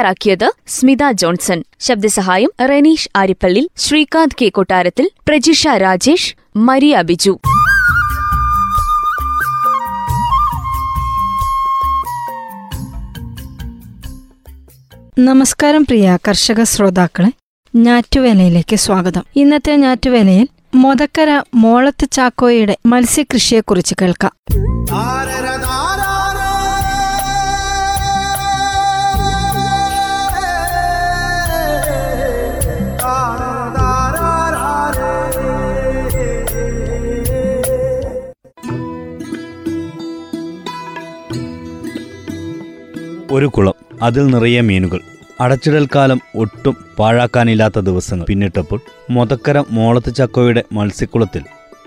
തയ്യാറാക്കിയത് സ്മിത ജോൺസൺ. ശബ്ദസഹായം റെനീഷ് ആരിപ്പള്ളി ശ്രീകാന്ത് കെ കൊട്ടാരത്തിൽ പ്രജിഷ രാജേഷ് മരിയ ബിജു. നമസ്കാരം പ്രിയ കർഷക ശ്രോതാക്കളെ ഞാറ്റുവേലയിലേക്ക് സ്വാഗതം. ഇന്നത്തെ ഞാറ്റുവേലയിൽ മൊതക്കര മോളത്ത് ചാക്കോയുടെ മത്സ്യകൃഷിയെക്കുറിച്ച് കേൾക്കാം. ഒരു കുളം അതിൽ നിറയെ മീനുകൾ. അടച്ചിടൽ കാലം ഒട്ടും പാഴാക്കാനില്ലാത്ത ദിവസങ്ങൾ. പിന്നിട്ടപ്പോൾ മൊതക്കര മോളത്ത് ചക്കോയുടെ മത്സ്യക്കുളത്തിൽ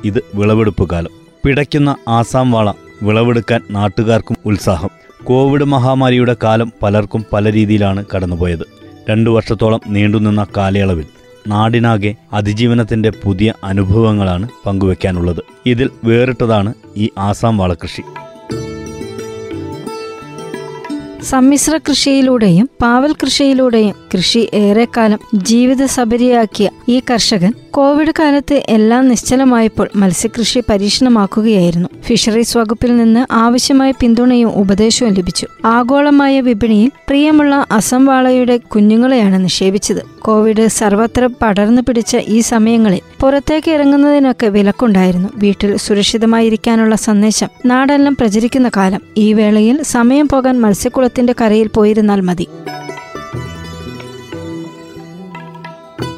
ഇത് വിളവെടുപ്പ് കാലം. പിടയ്ക്കുന്ന ആസാം വാള വിളവെടുക്കാൻ നാട്ടുകാർക്കും ഉത്സാഹം. കോവിഡ് മഹാമാരിയുടെ കാലം പലർക്കും പല രീതിയിലാണ് കടന്നുപോയത്. രണ്ടു വർഷത്തോളം നീണ്ടുനിന്ന കാലയളവിൽ നാടിനാകെ അതിജീവനത്തിന്റെ പുതിയ അനുഭവങ്ങളാണ് പങ്കുവെക്കാനുള്ളത്. ഇതിൽ വേറിട്ടതാണ് ഈ ആസാം വാളകൃഷി. സമ്മിശ്ര കൃഷിയിലൂടെയും പാവൽ കൃഷിയിലൂടെയും കൃഷി ഏറെക്കാലം ജീവിത സബരിയാക്കിയ ഈ കർഷകൻ കോവിഡ് കാലത്ത് എല്ലാം നിശ്ചലമായപ്പോൾ മത്സ്യകൃഷി പരീക്ഷണമാക്കുകയായിരുന്നു. ഫിഷറീസ് വകുപ്പിൽ നിന്ന് ആവശ്യമായ പിന്തുണയും ഉപദേശവും ലഭിച്ചു. ആഗോളമായ വിപണിയിൽ പ്രിയമുള്ള അസം വാളയുടെ കുഞ്ഞുങ്ങളെയാണ് നിക്ഷേപിച്ചത്. കോവിഡ് സർവത്ര പടർന്നു പിടിച്ച ഈ സമയങ്ങളിൽ പുറത്തേക്ക് ഇറങ്ങുന്നതിനൊക്കെ വിലക്കുണ്ടായിരുന്നു. വീട്ടിൽ സുരക്ഷിതമായിരിക്കാനുള്ള സന്ദേശം നാടെല്ലാം പ്രചരിക്കുന്ന കാലം. ഈ വേളയിൽ സമയം പോകാൻ മത്സ്യക്കുളത്തിന്റെ കരയിൽ പോയിരുന്നാൽ മതി.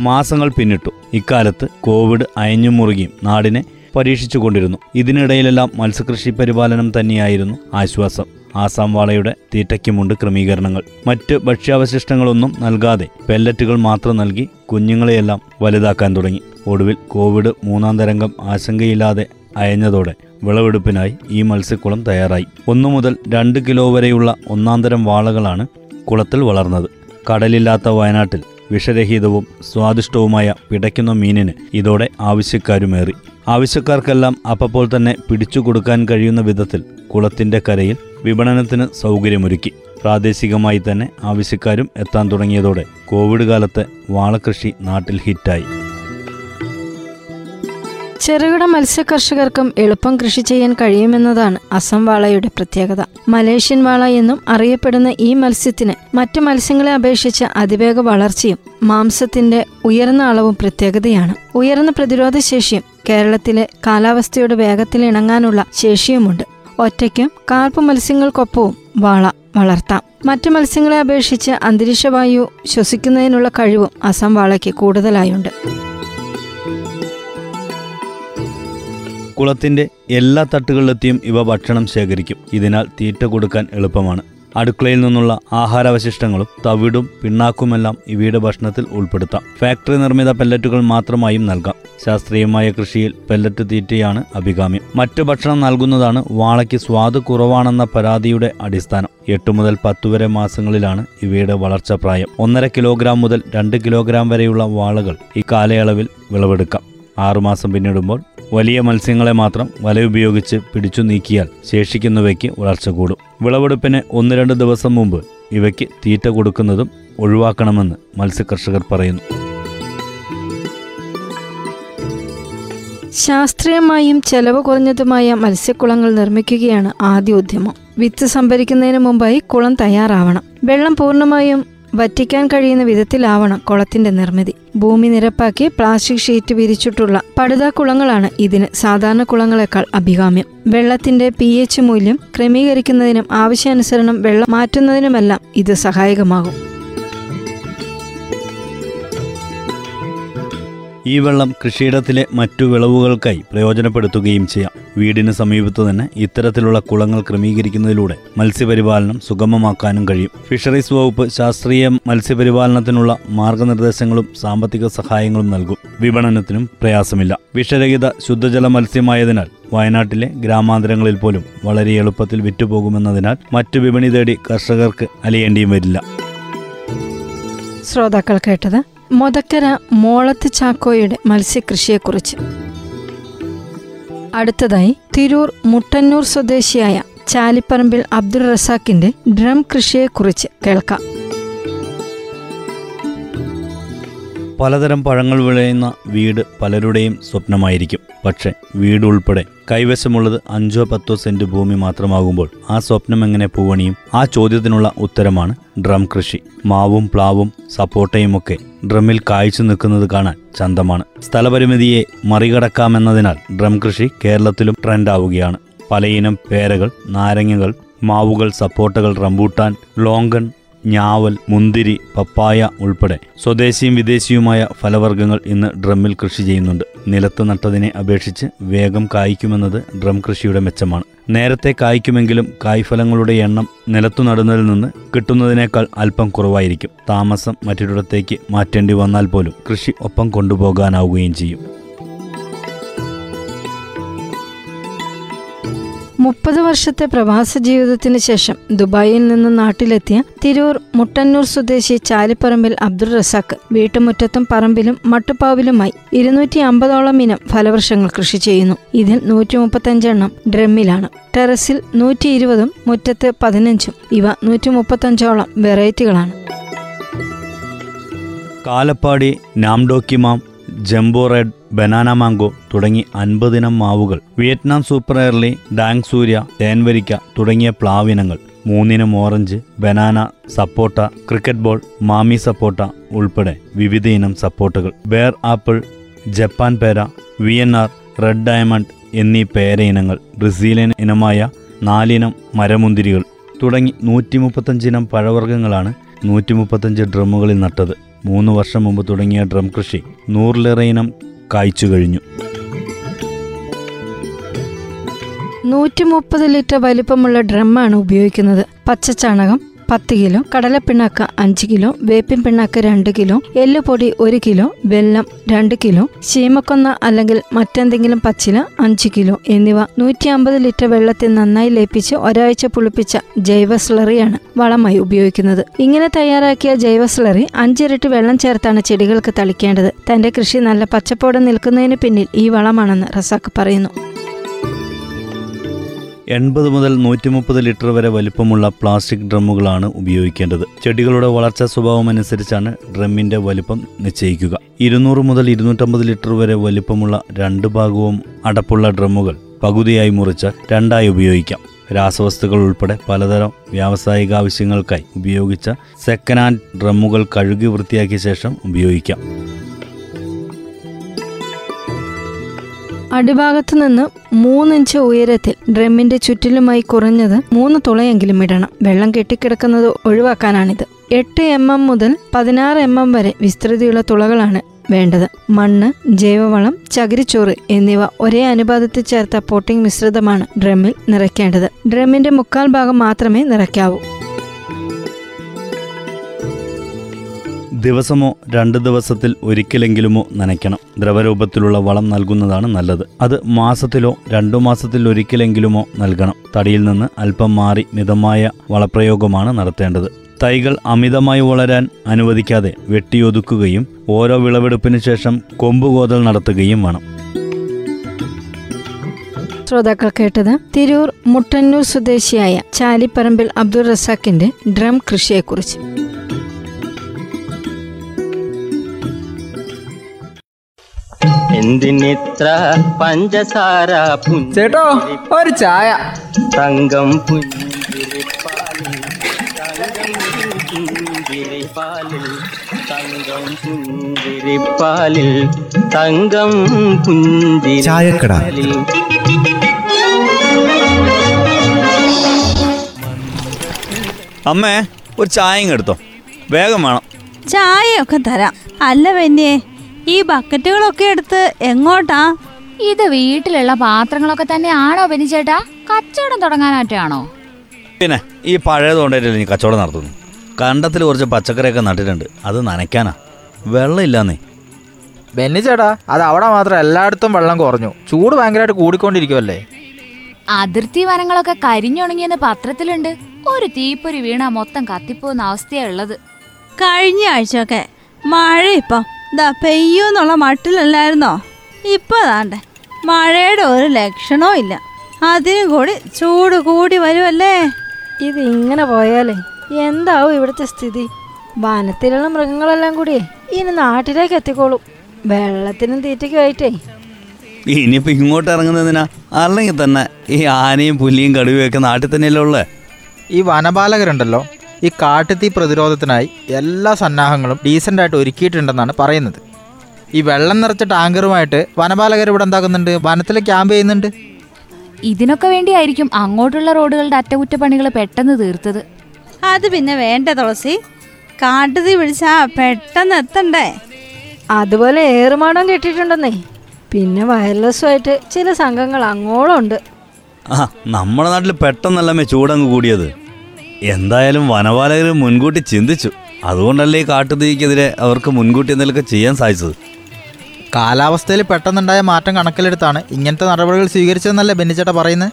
മാസങ്ങൾ പിന്നിട്ടു. ഇക്കാലത്ത് കോവിഡ് അയഞ്ഞുമുറുകിയും നാടിനെ പരീക്ഷിച്ചുകൊണ്ടിരുന്നു. ഇതിനിടയിലെല്ലാം മത്സ്യകൃഷി പരിപാലനം തന്നെയായിരുന്നു ആശ്വാസം. ആസാം വാളയുടെ തീറ്റയ്ക്കുമുണ്ട് ക്രമീകരണങ്ങൾ. മറ്റ് ഭക്ഷ്യാവശിഷ്ടങ്ങളൊന്നും നൽകാതെ പെല്ലറ്റുകൾ മാത്രം നൽകി കുഞ്ഞുങ്ങളെയെല്ലാം വലുതാക്കാൻ തുടങ്ങി. ഒടുവിൽ കോവിഡ് മൂന്നാം തരംഗം ആശങ്കയില്ലാതെ അയഞ്ഞതോടെ വിളവെടുപ്പിനായി ഈ മത്സ്യക്കുളം തയ്യാറായി. ഒന്നു മുതൽ രണ്ട് കിലോ വരെയുള്ള ഒന്നാം തരം വാളകളാണ് കുളത്തിൽ വളർന്നത്. കടലില്ലാത്ത വയനാട്ടിൽ വിഷരഹിതവും സ്വാദിഷ്ടവുമായ പിടയ്ക്കുന്ന മീനിന് ഇതോടെ ആവശ്യക്കാരുമേറി. ആവശ്യക്കാർക്കെല്ലാം അപ്പോൾ തന്നെ പിടിച്ചു കൊടുക്കാൻ കഴിയുന്ന വിധത്തിൽ കുളത്തിന്റെ കരയിൽ വിപണനത്തിന് സൗകര്യമൊരുക്കി. പ്രാദേശികമായി തന്നെ ആവശ്യക്കാരും എത്താൻ തുടങ്ങിയതോടെ കോവിഡ് കാലത്തെ വാളകൃഷി നാട്ടിൽ ഹിറ്റായി. ചെറുകിട മത്സ്യ കർഷകർക്കും എളുപ്പം കൃഷി ചെയ്യാൻ കഴിയുമെന്നതാണ് അസം വാളയുടെ പ്രത്യേകത. മലേഷ്യൻ വാള എന്നും അറിയപ്പെടുന്ന ഈ മത്സ്യത്തിന് മറ്റു മത്സ്യങ്ങളെ അപേക്ഷിച്ച് അതിവേഗ വളർച്ചയും മാംസത്തിന്റെ ഉയർന്ന അളവും പ്രത്യേകതയാണ്. ഉയർന്ന പ്രതിരോധ ശേഷിയും കേരളത്തിലെ കാലാവസ്ഥയുടെ വേഗത്തിൽ ഇണങ്ങാനുള്ള ശേഷിയുമുണ്ട്. ഒറ്റയ്ക്കും കാർപ്പ് മത്സ്യങ്ങൾക്കൊപ്പവും വാള വളർത്താം. മറ്റു മത്സ്യങ്ങളെ അപേക്ഷിച്ച് അന്തരീക്ഷവായു ശ്വസിക്കുന്നതിനുള്ള കഴിവും അസം വാളയ്ക്ക് കൂടുതലായുണ്ട്. കുളത്തിന്റെ എല്ലാ തട്ടുകളിലെത്തിയും ഇവ ഭക്ഷണം ശേഖരിക്കും. ഇതിനാൽ തീറ്റ കൊടുക്കാൻ എളുപ്പമാണ്. അടുക്കളയിൽ നിന്നുള്ള ആഹാരാവശിഷ്ടങ്ങളും തവിടും പിണ്ണാക്കുമെല്ലാം ഇവയുടെ ഭക്ഷണത്തിൽ ഉൾപ്പെടുത്താം. ഫാക്ടറി നിർമ്മിത പെല്ലറ്റുകൾ മാത്രമായും നൽകാം. ശാസ്ത്രീയമായ കൃഷിയിൽ പെല്ലറ്റ് തീറ്റയാണ് അഭികാമ്യം. മറ്റു ഭക്ഷണം നൽകുന്നതാണ് വാളയ്ക്ക് സ്വാദ് കുറവാണെന്ന പരാതിയുടെ അടിസ്ഥാനം. എട്ട് മുതൽ പത്ത് വരെ മാസങ്ങളിലാണ് ഇവയുടെ വളർച്ച പ്രായം ഒന്നര കിലോഗ്രാം മുതൽ രണ്ട് കിലോഗ്രാം വരെയുള്ള വാളകൾ ഈ കാലയളവിൽ വിളവെടുക്കാം. ആറുമാസം പിന്നിടുമ്പോൾ വലിയ മത്സ്യങ്ങളെ മാത്രം വലയുപയോഗിച്ച് പിടിച്ചു നീക്കിയാൽ ശേഷിക്കുന്നവയ്ക്ക് വളർച്ച കൂടും. വിളവെടുപ്പിന് ഒന്ന് രണ്ട് ദിവസം മുമ്പ് ഇവയ്ക്ക് തീറ്റ കൊടുക്കുന്നതും ഒഴിവാക്കണമെന്ന് മത്സ്യകർഷകർ പറയുന്നു. ശാസ്ത്രീയമായും ചെലവ് കുറഞ്ഞതുമായ മത്സ്യക്കുളങ്ങൾ നിർമ്മിക്കുകയാണ് ആദ്യ ഉദ്യമം. വിത്ത് സംഭരിക്കുന്നതിന് മുമ്പായി കുളം തയ്യാറാവണം. വെള്ളം പൂർണമായും വറ്റിക്കാൻ കഴിയുന്ന വിധത്തിലാവണം കുളത്തിന്റെ നിർമ്മിതി. ഭൂമി നിരപ്പാക്കി പ്ലാസ്റ്റിക് ഷീറ്റ് വിരിച്ചിട്ടുള്ള പടുതാ കുളങ്ങളാണ് ഇതിന് സാധാരണ കുളങ്ങളെക്കാൾ അഭികാമ്യം. വെള്ളത്തിന്റെ പി എച്ച് മൂല്യം ക്രമീകരിക്കുന്നതിനും ആവശ്യാനുസരണം വെള്ളം മാറ്റുന്നതിനുമെല്ലാം ഇത് സഹായകമാകും. ഈ വെള്ളം കൃഷിയിടത്തിലെ മറ്റു വിളവുകൾക്കായി പ്രയോജനപ്പെടുത്തുകയും ചെയ്യാം. വീടിന് സമീപത്ത് തന്നെ ഇത്തരത്തിലുള്ള കുളങ്ങൾ ക്രമീകരിക്കുന്നതിലൂടെ മത്സ്യപരിപാലനം സുഗമമാക്കാനും കഴിയും. ഫിഷറീസ് വകുപ്പ് ശാസ്ത്രീയ മത്സ്യപരിപാലനത്തിനുള്ള മാർഗനിർദ്ദേശങ്ങളും സാമ്പത്തിക സഹായങ്ങളും നൽകും. വിപണനത്തിനും പ്രയാസമില്ല. വിഷരഹിത ശുദ്ധജല മത്സ്യമായതിനാൽ വയനാട്ടിലെ ഗ്രാമാന്തരങ്ങളിൽ പോലും വളരെ എളുപ്പത്തിൽ വിറ്റുപോകുമെന്നതിനാൽ മറ്റു വിപണി തേടി കർഷകർക്ക് അലിയേണ്ടിയും വരില്ല. ശ്രോതാക്കൾ കേട്ടത് മൊതക്കര മോളത്ത് ചാക്കോയുടെ മത്സ്യകൃഷിയെക്കുറിച്ച്. അടുത്തതായി തിരൂർ മുട്ടന്നൂർ സ്വദേശിയായ ചാലിപ്പറമ്പിൽ അബ്ദുൾ റസാക്കിന്റെ ഡ്രം കൃഷിയെക്കുറിച്ച് കേൾക്കാം. പലതരം പഴങ്ങൾ വിളയുന്ന വീട് പലരുടെയും സ്വപ്നമായിരിക്കും. പക്ഷെ വീടുൾപ്പെടെ കൈവശമുള്ളത് അഞ്ചോ പത്തോ സെന്റ് ഭൂമി മാത്രമാകുമ്പോൾ ആ സ്വപ്നം എങ്ങനെ പൂവണിയും? ആ ചോദ്യത്തിനുള്ള ഉത്തരമാണ് ഡ്രം കൃഷി. മാവും പ്ലാവും സപ്പോട്ടയുമൊക്കെ ഡ്രമ്മിൽ കായ്ച്ചു നിൽക്കുന്നത് കാണാൻ ചന്തമാണ്. സ്ഥലപരിമിതിയെ മറികടക്കാമെന്നതിനാൽ ഡ്രം കൃഷി കേരളത്തിലും ട്രെൻഡാവുകയാണ്. പലയിനം പേരകൾ നാരങ്ങകൾ മാവുകൾ സപ്പോട്ടകൾ റംബൂട്ടാൻ ലോങ്കൺ ഞാവൽ മുന്തിരി പപ്പായ ഉൾപ്പെടെ സ്വദേശിയും വിദേശിയുമായ ഫലവർഗങ്ങൾ ഇന്ന് ഡ്രമ്മിൽ കൃഷി ചെയ്യുന്നുണ്ട്. നിലത്ത് നട്ടതിനെ അപേക്ഷിച്ച് വേഗം കായ്ക്കുമെന്നത് ഡ്രം കൃഷിയുടെ മെച്ചമാണ്. നേരത്തെ കായ്ക്കുമെങ്കിലും കായ്ഫലങ്ങളുടെ എണ്ണം നിലത്തു നടുന്നതിൽ നിന്ന് കിട്ടുന്നതിനേക്കാൾ അല്പം കുറവായിരിക്കും. താമസം മറ്റൊരിടത്തേക്ക് മാറ്റേണ്ടി വന്നാൽ പോലും കൃഷി ഒപ്പം കൊണ്ടുപോകാനാവുകയും ചെയ്യും. മുപ്പത് വർഷത്തെ പ്രവാസ ജീവിതത്തിന് ശേഷം ദുബായിൽ നിന്ന് നാട്ടിലെത്തിയ തിരൂർ മുട്ടന്നൂർ സ്വദേശി ചാലിപ്പറമ്പിൽ അബ്ദുൾ റസാഖ് വീട്ടുമുറ്റത്തും പറമ്പിലും മട്ടുപ്പാവിലുമായി ഇരുന്നൂറ്റി അമ്പതോളം ഇനം ഫലവൃക്ഷങ്ങൾ കൃഷി ചെയ്യുന്നു. ഇതിൽ നൂറ്റി മുപ്പത്തഞ്ചെണ്ണം ഡ്രമ്മിലാണ്. ടെറസിൽ നൂറ്റി ഇരുപതും മുറ്റത്ത് പതിനഞ്ചും. ഇവ നൂറ്റി മുപ്പത്തഞ്ചോളം വെറൈറ്റികളാണ്. കാലപ്പാടി നാംഡോക്കിമാം ജംബോ റെഡ് ബനാന മാംഗോ തുടങ്ങി അൻപതിനം മാവുകൾ വിയറ്റ്നാം സൂപ്പർ എയർലി ഡാങ് സൂര്യ തേൻവരിക്ക തുടങ്ങിയ പ്ലാവിനങ്ങൾ മൂന്നിനം ഓറഞ്ച് ബനാന സപ്പോട്ട ക്രിക്കറ്റ് ബോൾ മാമി സപ്പോട്ട ഉൾപ്പെടെ വിവിധ ഇനം സപ്പോട്ടകൾ. ബെയർ ആപ്പിൾ ജപ്പാൻ പേര V N R red diamond എന്നീ പേര ഇനങ്ങൾ ബ്രസീലിയൻ ഇനമായ നാലിനം മരമുന്തിരികൾ തുടങ്ങി നൂറ്റി മുപ്പത്തഞ്ചിനം പഴവർഗങ്ങളാണ് നൂറ്റി മുപ്പത്തഞ്ച് ഡ്രമ്മുകളിൽ നട്ടത്. മൂന്ന് വർഷം മുമ്പ് തുടങ്ങിയ ഡ്രം കൃഷി നൂറിലേറെ ഇനം കായ്ച്ചു കഴിഞ്ഞു. നൂറ്റി മുപ്പത് ലിറ്റർ വലിപ്പമുള്ള ഡ്രമ്മാണ് ഉപയോഗിക്കുന്നത്. പച്ചച്ചാണകം പത്ത് കിലോ കടലപ്പിണ്ണാക്ക അഞ്ച് കിലോ വേപ്പിൻ പിണ്ണാക്ക രണ്ട് കിലോ എല്ലുപൊടി ഒരു കിലോ വെള്ളം രണ്ട് കിലോ ശീമക്കൊന്ന അല്ലെങ്കിൽ മറ്റെന്തെങ്കിലും പച്ചില അഞ്ച് കിലോ എന്നിവ നൂറ്റി അമ്പത് ലിറ്റർ വെള്ളത്തിൽ നന്നായി ലയിപ്പിച്ച് ഒരാഴ്ച പുളിപ്പിച്ച ജൈവ സ്ലറിയാണ് വളമായി ഉപയോഗിക്കുന്നത്. ഇങ്ങനെ തയ്യാറാക്കിയ ജൈവ സ്ലറി അഞ്ചിരട്ടി വെള്ളം ചേർത്താണ് ചെടികൾക്ക് തളിക്കേണ്ടത്. തന്റെ കൃഷി നല്ല പച്ചപ്പോടെ നിൽക്കുന്നതിന് പിന്നിൽ ഈ വളമാണെന്ന് റസാക്ക് പറയുന്നു. എൺപത് മുതൽ നൂറ്റി മുപ്പത് ലിറ്റർ വരെ വലിപ്പമുള്ള പ്ലാസ്റ്റിക് ഡ്രമ്മുകളാണ് ഉപയോഗിക്കേണ്ടത്. ചെടികളുടെ വളർച്ചാ സ്വഭാവം അനുസരിച്ചാണ് ഡ്രമ്മിന്റെ വലിപ്പം നിശ്ചയിക്കുക. ഇരുന്നൂറ് മുതൽ ഇരുന്നൂറ്റമ്പത് ലിറ്റർ വരെ വലിപ്പമുള്ള രണ്ട് ഭാഗവും അടപ്പുള്ള ഡ്രമ്മുകൾ പകുതിയായി മുറിച്ച് രണ്ടായി ഉപയോഗിക്കാം. രാസവസ്തുക്കൾ ഉൾപ്പെടെ പലതരം വ്യാവസായിക ആവശ്യങ്ങൾക്കായി ഉപയോഗിച്ച സെക്കൻഡ് ഹാൻഡ് ഡ്രമ്മുകൾ കഴുകി വൃത്തിയാക്കിയ ശേഷം ഉപയോഗിക്കാം. അടിഭാഗത്തു നിന്ന് മൂന്നിഞ്ച് ഉയരത്തിൽ ഡ്രമ്മിന്റെ ചുറ്റിലുമായി കുറഞ്ഞത് മൂന്ന് തുളയെങ്കിലും ഇടണം. വെള്ളം കെട്ടിക്കിടക്കുന്നത് ഒഴിവാക്കാനാണിത്. എട്ട് എം എം മുതൽ പതിനാറ് എം എം വരെ വിസ്തൃതിയുള്ള തുളകളാണ് വേണ്ടത്. മണ്ണ് ജൈവവളം ചകിരിച്ചോറ് എന്നിവ ഒരേ അനുപാതത്തിൽ ചേർത്ത പോട്ടിംഗ് മിശ്രിതമാണ് ഡ്രമ്മിൽ നിറയ്ക്കേണ്ടത്. ഡ്രമ്മിന്റെ മുക്കാൽ ഭാഗം മാത്രമേ നിറയ്ക്കാവൂ. ദിവസമോ രണ്ട് ദിവസത്തിൽ ഒരിക്കലെങ്കിലുമോ നനയ്ക്കണം. ദ്രവരൂപത്തിലുള്ള വളം നൽകുന്നതാണ് നല്ലത്. അത് മാസത്തിലോ രണ്ടു മാസത്തിൽ ഒരിക്കലെങ്കിലുമോ നൽകണം. തടിയിൽ നിന്ന് അല്പം മാറി മിതമായ വളപ്രയോഗമാണ് നടത്തേണ്ടത്. തൈകൾ അമിതമായി വളരാൻ അനുവദിക്കാതെ വെട്ടിയൊതുക്കുകയും ഓരോ വിളവെടുപ്പിനു ശേഷം കൊമ്പുകോതൽ നടത്തുകയും വേണം. ശ്രോതാക്കൾ കേട്ടത് തിരൂർ മുട്ടന്നൂർ സ്വദേശിയായ ചാലിപ്പറമ്പിൽ അബ്ദുൾ റസാഖിന്റെ ഡ്രം കൃഷിയെക്കുറിച്ച്. എന്തിനിത്ര പഞ്ചസാര ചേട്ടോ ഒരു ചായ. തങ്കം പുഞ്ചിരിപ്പാലിൽ പുഞ്ചിരിപ്പാലിൽ തങ്കം പുഞ്ചിരിപ്പാലിൽ തങ്കം ചായക്കട. പുഞ്ചിരിപ്പാലിൽ അമ്മേ ഒരു ചായ എടുത്തോ. വേഗം വേണം. ചായയൊക്കെ തരാം. അല്ല പിന്നെ ഈ ബക്കറ്റുകളൊക്കെ എടുത്ത് എങ്ങോട്ടാ? ഇത് വീട്ടിലുള്ള പാത്രങ്ങളൊക്കെ തന്നെയാണോ ബെനിച്ചേട്ടാ കച്ചവടം തുടങ്ങാനായിട്ടാണോ? പിന്നെ ഈ പഴയത് കൊണ്ടായിട്ടല്ലേ നീ കച്ചവടം നടത്തുന്നു കണ്ടത്തിൽ കുറച്ച് പച്ചക്കറിയൊക്കെ നട്ടിട്ടുണ്ട്. അത് നനയ്ക്കാനാ. വെള്ളമില്ലാന്നേ ബെന്നിച്ചേട്ടാ ബെന്നി ചേട്ടാ അത് അവിടെ മാത്രം എല്ലായിടത്തും വെള്ളം കുറഞ്ഞു. ചൂട് ഭയങ്കരമായിട്ട് കൂടിക്കൊണ്ടിരിക്കുമല്ലേ അതിർത്തി വനങ്ങളൊക്കെ കരിഞ്ഞുണങ്ങിയെന്ന് പത്രത്തിലുണ്ട്. ഒരു തീപ്പൊരി വീണാ മൊത്തം കത്തിപ്പോകുന്ന അവസ്ഥയാ ഉള്ളത്. കഴിഞ്ഞ ആഴ്ചയൊക്കെ മഴ ഇപ്പം ദാ പെയ്യൂന്നുള്ള മട്ടിലല്ലായിരുന്നോ? ഇപ്പൊ താണ്ടെ മഴയുടെ ഒരു ലക്ഷണവും ഇല്ല. അതിനും കൂടി ചൂട് കൂടി വരുമല്ലേ ഇത് ഇങ്ങനെ പോയാലേ എന്താവും ഇവിടുത്തെ സ്ഥിതി? വനത്തിലുള്ള മൃഗങ്ങളെല്ലാം കൂടി ഇനി നാട്ടിലേക്ക് എത്തിക്കോളും. വെള്ളത്തിനും തീറ്റയ്ക്കുമായിട്ടേ ഇനിയിപ്പോൾ ഇങ്ങോട്ട് ഇറങ്ങുന്നതിനാ? അല്ലെങ്കിൽ തന്നെ ഈ ആനയും പുലിയും കടുവയും ഒക്കെ നാട്ടിൽ തന്നെയല്ലേ ഉള്ളത് ഈ വനപാലകരുണ്ടല്ലോ. ഈ കാട്ടുതീ പ്രതിരോധത്തിനായി എല്ലാ സന്നാഹങ്ങളും ഡീസന്റായിട്ട് ഒരുക്കിയിട്ടുണ്ടെന്നാണ് പറയുന്നത്. ഈ വെള്ളം നിറച്ച ടാങ്കറുമായിട്ട് വനപാലകർ ഇവിടെ എന്താക്കുന്നുണ്ട്? വനത്തിൽ ക്യാമ്പ് ചെയ്യുന്നുണ്ട്? ഇതിനൊക്കെ വേണ്ടിയായിരിക്കും അങ്ങോട്ടുള്ള റോഡുകളുടെ അറ്റകുറ്റപ്പണികൾ പെട്ടെന്ന് തീർത്തത്. അത് പിന്നെ വേണ്ട തുളസി. കാട്ടുതീ പിടിച്ചാ പെട്ടെന്ന് എത്തണ്ടേ? അതുപോലെ ഏറുമാടം കെട്ടിയിട്ടുണ്ടെന്നേ. പിന്നെ വയർലെസ്സുമായിട്ട് ചില സംഘങ്ങൾ അങ്ങോളം ഉണ്ട് ആ നമ്മുടെ നാട്ടിൽ പെട്ടെന്നല്ലമ്മേ ചൂടങ്ങ് കൂടിയത്? എന്തായാലും വനപാലകർ മുൻകൂട്ടി ചിന്തിച്ചു. അതുകൊണ്ടല്ലേ ഈ കാട്ടുതീക്കെതിരെ അവർക്ക് മുൻകൂട്ടി എന്തെങ്കിലുമൊക്കെ ചെയ്യാൻ സാധിച്ചത്? കാലാവസ്ഥയിൽ പെട്ടെന്നുണ്ടായ മാറ്റം കണക്കിലെടുത്താണ് ഇങ്ങനത്തെ നടപടികൾ സ്വീകരിച്ചതെന്നല്ലേ ബെന്നിച്ചേട്ട പറയുന്നത്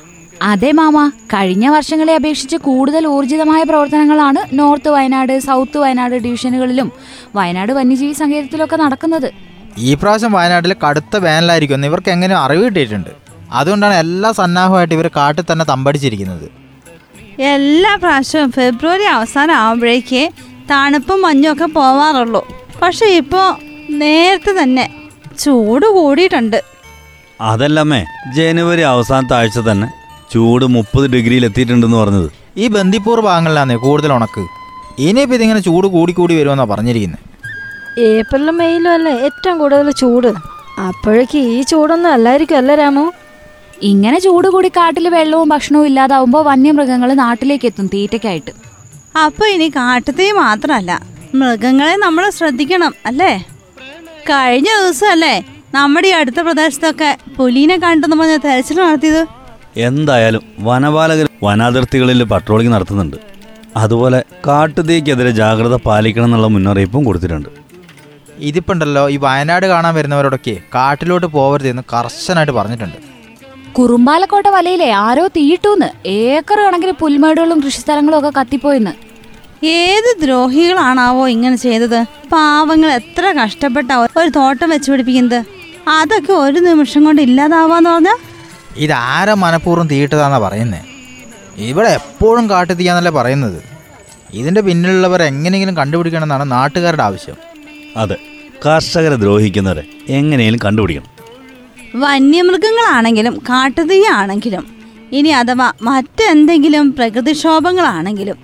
അതെ മാമ കഴിഞ്ഞ വർഷങ്ങളെ അപേക്ഷിച്ച് കൂടുതൽ ഊർജിതമായ പ്രവർത്തനങ്ങളാണ് നോർത്ത് വയനാട് സൗത്ത് വയനാട് ഡിവിഷനുകളിലും വയനാട് വന്യജീവി സങ്കേതത്തിലൊക്കെ നടക്കുന്നത്. ഈ പ്രാവശ്യം വയനാട്ടിൽ കടുത്ത വേനലായിരിക്കും ഇവർക്ക് എങ്ങനെയും അറിവ് കിട്ടിയിട്ടുണ്ട്. അതുകൊണ്ടാണ് എല്ലാ സന്നാഹമായിട്ട് ഇവർ കാട്ടിൽ തന്നെ തമ്പടിച്ചിരിക്കുന്നത്. എല്ലാ പ്രാവശ്യവും ഫെബ്രുവരി അവസാനം ആവുമ്പോഴേക്ക് തണുപ്പും മഞ്ഞും ഒക്കെ പോവാറുള്ളൂ. പക്ഷെ ഇപ്പോ നേരത്തെ തന്നെ ചൂട് കൂടിയിട്ടുണ്ട്. അതല്ലമ്മേ ജനുവരി അവസാനത്തെ ആഴ്ച തന്നെ ചൂട് മുപ്പത് ഡിഗ്രിയിൽ എത്തിയിട്ടുണ്ടെന്ന് പറഞ്ഞത്. ഈ ബന്ദിപ്പൂർ ഭാഗങ്ങളിലാണ് കൂടുതൽ ഉണക്ക്. ഇനിയിപ്പോൾ ഇതിങ്ങനെ ചൂട് കൂടി കൂടി വരുമെന്നാണ് പറഞ്ഞിരിക്കുന്നത് ഏപ്രിലും മെയിലും അല്ലേ ഏറ്റവും കൂടുതൽ ചൂട്. അപ്പോഴേക്ക് ഈ ചൂടൊന്നും അല്ലായിരിക്കും അല്ലേ രാമു? ഇങ്ങനെ ചൂട് കൂടി കാട്ടിൽ വെള്ളവും ഭക്ഷണവും ഇല്ലാതാവുമ്പോൾ വന്യമൃഗങ്ങൾ നാട്ടിലേക്ക് എത്തും തീറ്റയ്ക്കായിട്ട്. അപ്പൊ ഇനി കാട്ടത്തേ മാത്രമല്ല മൃഗങ്ങളെ നമ്മൾ ശ്രദ്ധിക്കണം അല്ലേ? കഴിഞ്ഞ ദിവസം അല്ലേ നമ്മുടെ ഈ അടുത്ത പ്രദേശത്തൊക്കെ പുലീനെ കണ്ടെന്ന് പറഞ്ഞ തെരച്ചിൽ നടത്തിയത്? എന്തായാലും വനപാലകർ വനാതിർത്തികളിൽ പട്രോളിംഗ് നടത്തുന്നുണ്ട്. അതുപോലെ കാട്ടുതീക്കെതിരെ ജാഗ്രത പാലിക്കണം എന്നുള്ള മുന്നറിയിപ്പും കൊടുത്തിട്ടുണ്ട്. ഇതിപ്പോണ്ടല്ലോ ഈ വയനാട് കാണാൻ വരുന്നവരോടൊക്കെ കാട്ടിലോട്ട് പോകരുതെന്ന് കർശനായിട്ട് പറഞ്ഞിട്ടുണ്ട്. കുറുമ്പാലക്കോട്ട വലയിലെ ആരോ തീയിട്ടൂന്ന് ഏക്കർ കണക്കിന് പുൽമേടുകളും കൃഷിസ്ഥലങ്ങളും ഒക്കെ കത്തിപ്പോയിന്ന്. ഏത് ദ്രോഹികളാണാവോ ഇങ്ങനെ ചെയ്തത്? പാവങ്ങൾ എത്ര കഷ്ടപ്പെട്ട ഒരു തോട്ടം വെച്ച് പിടിപ്പിക്കുന്നത്? അതൊക്കെ ഒരു നിമിഷം കൊണ്ട് ഇല്ലാതാവാന്ന് പറഞ്ഞാ? ഇതാരെ മനഃപൂർവം തീയിട്ടതാന്നാ പറയുന്നേ? ഇവിടെ എപ്പോഴും കാട്ടു തീയാന്നല്ലേ പറയുന്നത്. ഇതിന്റെ പിന്നിലുള്ളവർ എങ്ങനെയെങ്കിലും കണ്ടുപിടിക്കണമെന്നാണ് നാട്ടുകാരുടെ ആവശ്യം. അതെ കർഷകരെ ദ്രോഹിക്കുന്നവരെ എങ്ങനെയും കണ്ടുപിടിക്കണം. വന്യമൃഗങ്ങളാണെങ്കിലും കാട്ടുതീയാണെങ്കിലും ഇനി അഥവാ മറ്റെന്തെങ്കിലും പ്രകൃതിക്ഷോഭങ്ങളാണെങ്കിലും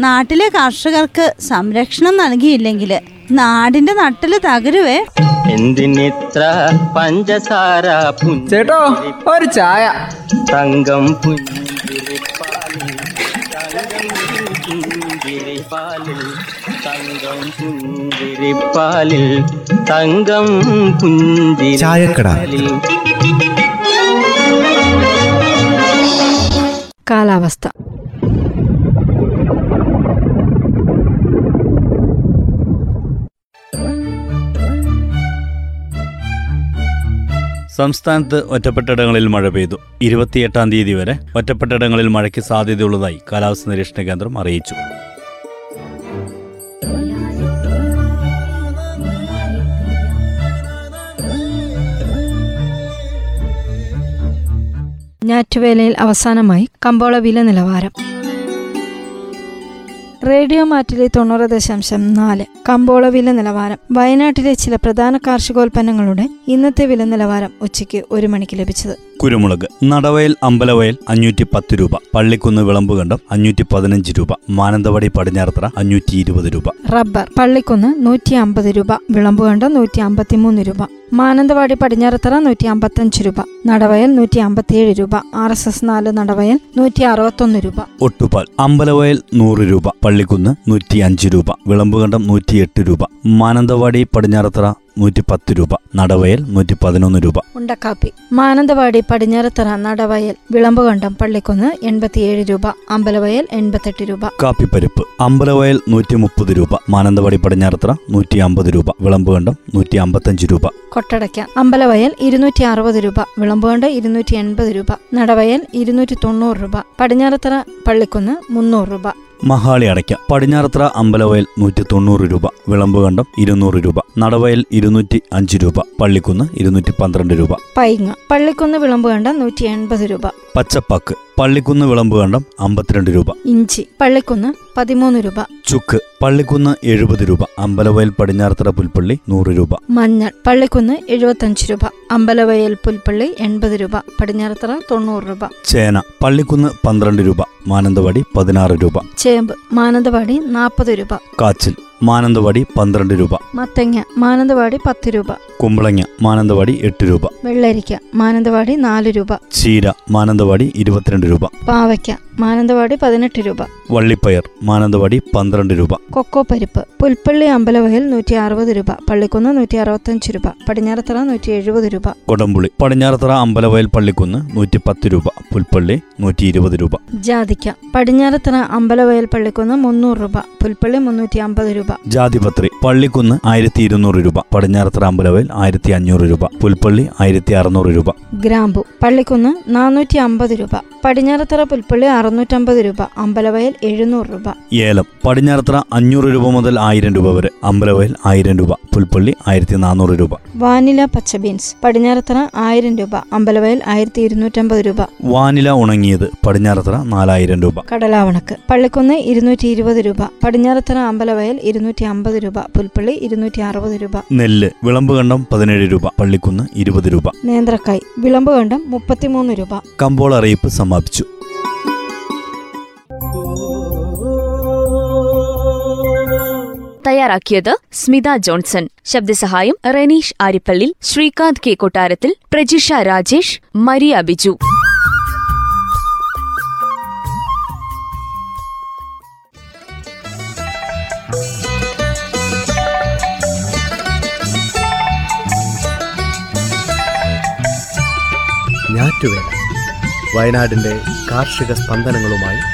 നാട്ടിലെ കർഷകർക്ക് സംരക്ഷണം നൽകിയില്ലെങ്കിൽ നാടിന്റെ നട്ടിൽ തകരുവേ. എന്തിനിത്ര പഞ്ചസാര ചേട്ടോ ഒരു ചായ. തങ്കം പുഞ്ചിരിപ്പാലിൽ തങ്കം പുഞ്ചിരിപ്പാലിൽ. പുഞ്ചിരിപ്പാലിൽ തങ്കം ചായക്കട. പുഞ്ചിരിപ്പാലിൽ കാലാവസ്ഥ. സംസ്ഥാനത്ത് ഒറ്റപ്പെട്ടിടങ്ങളിൽ മഴ പെയ്തു. ഇരുപത്തിയെട്ടാം തീയതി വരെ ഒറ്റപ്പെട്ടിടങ്ങളിൽ മഴയ്ക്ക് സാധ്യതയുള്ളതായി കാലാവസ്ഥാ നിരീക്ഷണ കേന്ദ്രം അറിയിച്ചു. ഞാറ്റുവേലയിൽ അവസാനമായി കമ്പോള വില നിലവാരം. റേഡിയോ മാറ്റിലെ തൊണ്ണൂറ് ദശാംശം നാല്. കമ്പോള വില നിലവാരം. വയനാട്ടിലെ ചില പ്രധാന കാർഷികോൽപ്പന്നങ്ങളുടെ ഇന്നത്തെ വില നിലവാരം ഉച്ചയ്ക്ക് ഒരു മണിക്ക് ലഭിച്ചത്. കുരുമുളക് നടവയൽ അമ്പലവയൽ അഞ്ഞൂറ്റി പത്ത് രൂപ. പള്ളിക്കുന്ന് വിളമ്പുകണ്ടം അഞ്ഞൂറ്റി പതിനഞ്ച് രൂപ. മാനന്തവാടി പടിഞ്ഞാറത്തറ അഞ്ഞൂറ്റി ഇരുപത് രൂപ. റബ്ബർ പള്ളിക്കുന്ന് നൂറ്റി അമ്പത് രൂപ. വിളമ്പുകണ്ടം നൂറ്റി അമ്പത്തിമൂന്ന് രൂപ. മാനന്തവാടി പടിഞ്ഞാറത്തറ നൂറ്റി അമ്പത്തഞ്ച് രൂപ. നടവയൽ നൂറ്റി അമ്പത്തിയേഴ് രൂപ. ആർ എസ് എസ് നാല് നടവയൽ നൂറ്റി അറുപത്തൊന്ന് രൂപ. ഒട്ടുപാൽ അമ്പലവയൽ നൂറ് രൂപ. പള്ളിക്കുന്ന് നൂറ്റി അഞ്ച് രൂപ വിളമ്പുകണ്ടം നൂറ്റിയെട്ട് രൂപ മാനന്തവാടി പടിഞ്ഞാറത്തറ നൂറ്റി പത്ത് രൂപ നടവയൽ നൂറ്റി പതിനൊന്ന് രൂപ. ഉണ്ടക്കാപ്പി മാനന്തവാടി പടിഞ്ഞാറത്തറ നടവയൽ വിളമ്പുകണ്ടം പള്ളിക്കുന്ന് എൺപത്തിയേഴ് രൂപ അമ്പലവയൽ എൺപത്തെട്ട് രൂപ. കാപ്പിപ്പരിപ്പ് അമ്പലവയൽ നൂറ്റി മുപ്പത് രൂപ മാനന്തവാടി പടിഞ്ഞാറത്തറ നൂറ്റി അമ്പത് രൂപ വിളമ്പുകണ്ടം നൂറ്റി അമ്പത്തഞ്ച് രൂപ. കൊട്ടടയ്ക്ക അമ്പലവയൽ ഇരുന്നൂറ്റി അറുപത് രൂപ വിളമ്പുകണ്ടം ഇരുന്നൂറ്റി എൺപത് രൂപ നടവയൽ ഇരുന്നൂറ്റി തൊണ്ണൂറ് രൂപ പടിഞ്ഞാറത്തറ പള്ളിക്കുന്ന് മുന്നൂറ് രൂപ. മഹാളി അടയ്ക്ക. പടിഞ്ഞാറത്ര അമ്പലവയൽ നൂറ്റി തൊണ്ണൂറ് രൂപ. വിളമ്പുകണ്ടം ഇരുന്നൂറ് രൂപ. നടവയൽ ഇരുന്നൂറ്റി അഞ്ച് രൂപ. പള്ളിക്കുന്ന് ഇരുന്നൂറ്റി പന്ത്രണ്ട് രൂപ. പൈങ്ങ. പള്ളിക്കുന്ന് വിളമ്പുകണ്ടം നൂറ്റി എൺപത് രൂപ. പച്ചപ്പാക്ക് പള്ളിക്കുന്ന് വിളമ്പ് കണ്ടം അമ്പത്തിരണ്ട് രൂപ. ഇഞ്ചി പള്ളിക്കുന്ന് പതിമൂന്ന് രൂപ. ചുക്ക് പള്ളിക്കുന്ന് എഴുപത് രൂപ. അമ്പലവയൽ പടിഞ്ഞാറത്തറ പുൽപ്പള്ളി നൂറ് രൂപ. മഞ്ഞൾ പള്ളിക്കുന്ന് എഴുപത്തഞ്ച് രൂപ. അമ്പലവയൽ പുൽപ്പള്ളി എൺപത് രൂപ. പടിഞ്ഞാറത്തറ തൊണ്ണൂറ് രൂപ. ചേന പള്ളിക്കുന്ന് പന്ത്രണ്ട് രൂപ. മാനന്തവാടി പതിനാറ് രൂപ. ചേമ്പ് മാനന്തവാടി നാൽപ്പത് രൂപ. കാച്ചിൽ മാനന്തവാടി പന്ത്രണ്ട് രൂപ. മത്തങ്ങ മാനന്തവാടി പത്ത് രൂപ. കുമ്പളങ്ങ മാനന്തവാടി എട്ട് രൂപ. വെള്ളരിക്ക മാനന്തവാടി നാല് രൂപ. ചീര മാനന്തവാടി ഇരുപത്തിരണ്ട് രൂപ. പാവയ്ക്ക മാനന്തവാടി പതിനെട്ട് രൂപ. വള്ളിപ്പയർ മാനന്തവാടി പന്ത്രണ്ട് രൂപ. കൊക്കോ പരിപ്പ് പുൽപ്പള്ളി അമ്പലവയൽ നൂറ്റി അറുപത് രൂപ പള്ളിക്കുന്ന് നൂറ്റി അറുപത്തഞ്ച് രൂപ പടിഞ്ഞാറത്തറ നൂറ്റി എഴുപത് രൂപ. കൊടംപുളി പടിഞ്ഞാറത്തറ അമ്പലവയൽ പള്ളിക്കുന്ന് നൂറ്റി പത്ത് രൂപ പുൽപ്പള്ളി നൂറ്റി ഇരുപത് രൂപ. ജാതിക്ക പടിഞ്ഞാറത്തറ അമ്പലവയൽ പള്ളിക്കുന്ന് മുന്നൂറ് രൂപ പുൽപ്പള്ളി മുന്നൂറ്റി അമ്പത് രൂപ. ജാതിപത്രി പള്ളിക്കുന്ന് ആയിരത്തി ഇരുന്നൂറ് രൂപ പടിഞ്ഞാറത്തറ അമ്പലവയൽ ആയിരത്തി അഞ്ഞൂറ് രൂപ പുൽപ്പള്ളി ആയിരത്തി അറുന്നൂറ് രൂപ. ഗ്രാമ്പു പള്ളിക്കുന്ന് നാനൂറ്റി അമ്പത് രൂപ പടിഞ്ഞാറത്തറ പുൽപ്പള്ളി അറുന്നൂറ്റമ്പത് രൂപ അമ്പലവയൽ എഴുന്നൂറ് രൂപ. ഏലം പടിഞ്ഞാറത്തറ അഞ്ഞൂറ് രൂപ മുതൽ ആയിരം രൂപ വരെ അമ്പലവയൽ ആയിരം രൂപ പുൽപ്പള്ളി ആയിരത്തി നാനൂറ് രൂപ. വാനില പച്ച ബീൻസ് പടിഞ്ഞാറത്തറ ആയിരം രൂപ അമ്പലവയൽ ആയിരത്തി ഇരുന്നൂറ്റമ്പത് രൂപ. വാനില ഉണങ്ങിയത് പടിഞ്ഞാറത്തറ നാലായിരം രൂപ. കടലാവണക്ക് പള്ളിക്കുന്ന് ഇരുന്നൂറ്റി ഇരുപത് രൂപ പടിഞ്ഞാറത്തറ അമ്പലവയൽ ഇരുന്നൂറ്റി അമ്പത് രൂപ പുൽപ്പള്ളി ഇരുന്നൂറ്റി അറുപത് രൂപ. നെല്ല് വിളമ്പുകണ്ടം പതിനേഴ് രൂപ പള്ളിക്കുന്ന് ഇരുപത് രൂപ. നേന്ത്രക്കായ് വിളമ്പുകണ്ടം മുപ്പത്തിമൂന്ന് രൂപ. കമ്പോൾ അറിയിപ്പ് സമാപിച്ചു. തയ്യാറാക്കിയത് സ്മിത ജോൺസൺ. ശബ്ദസഹായം റെനീഷ് ആരിപ്പള്ളി ശ്രീകാന്ത് കെ കൊട്ടാരത്തിൽ പ്രജിഷ രാജേഷ് മരിയ ബിജു. വയനാടിന്റെ കാർഷിക സ്പന്ദനങ്ങളുമായി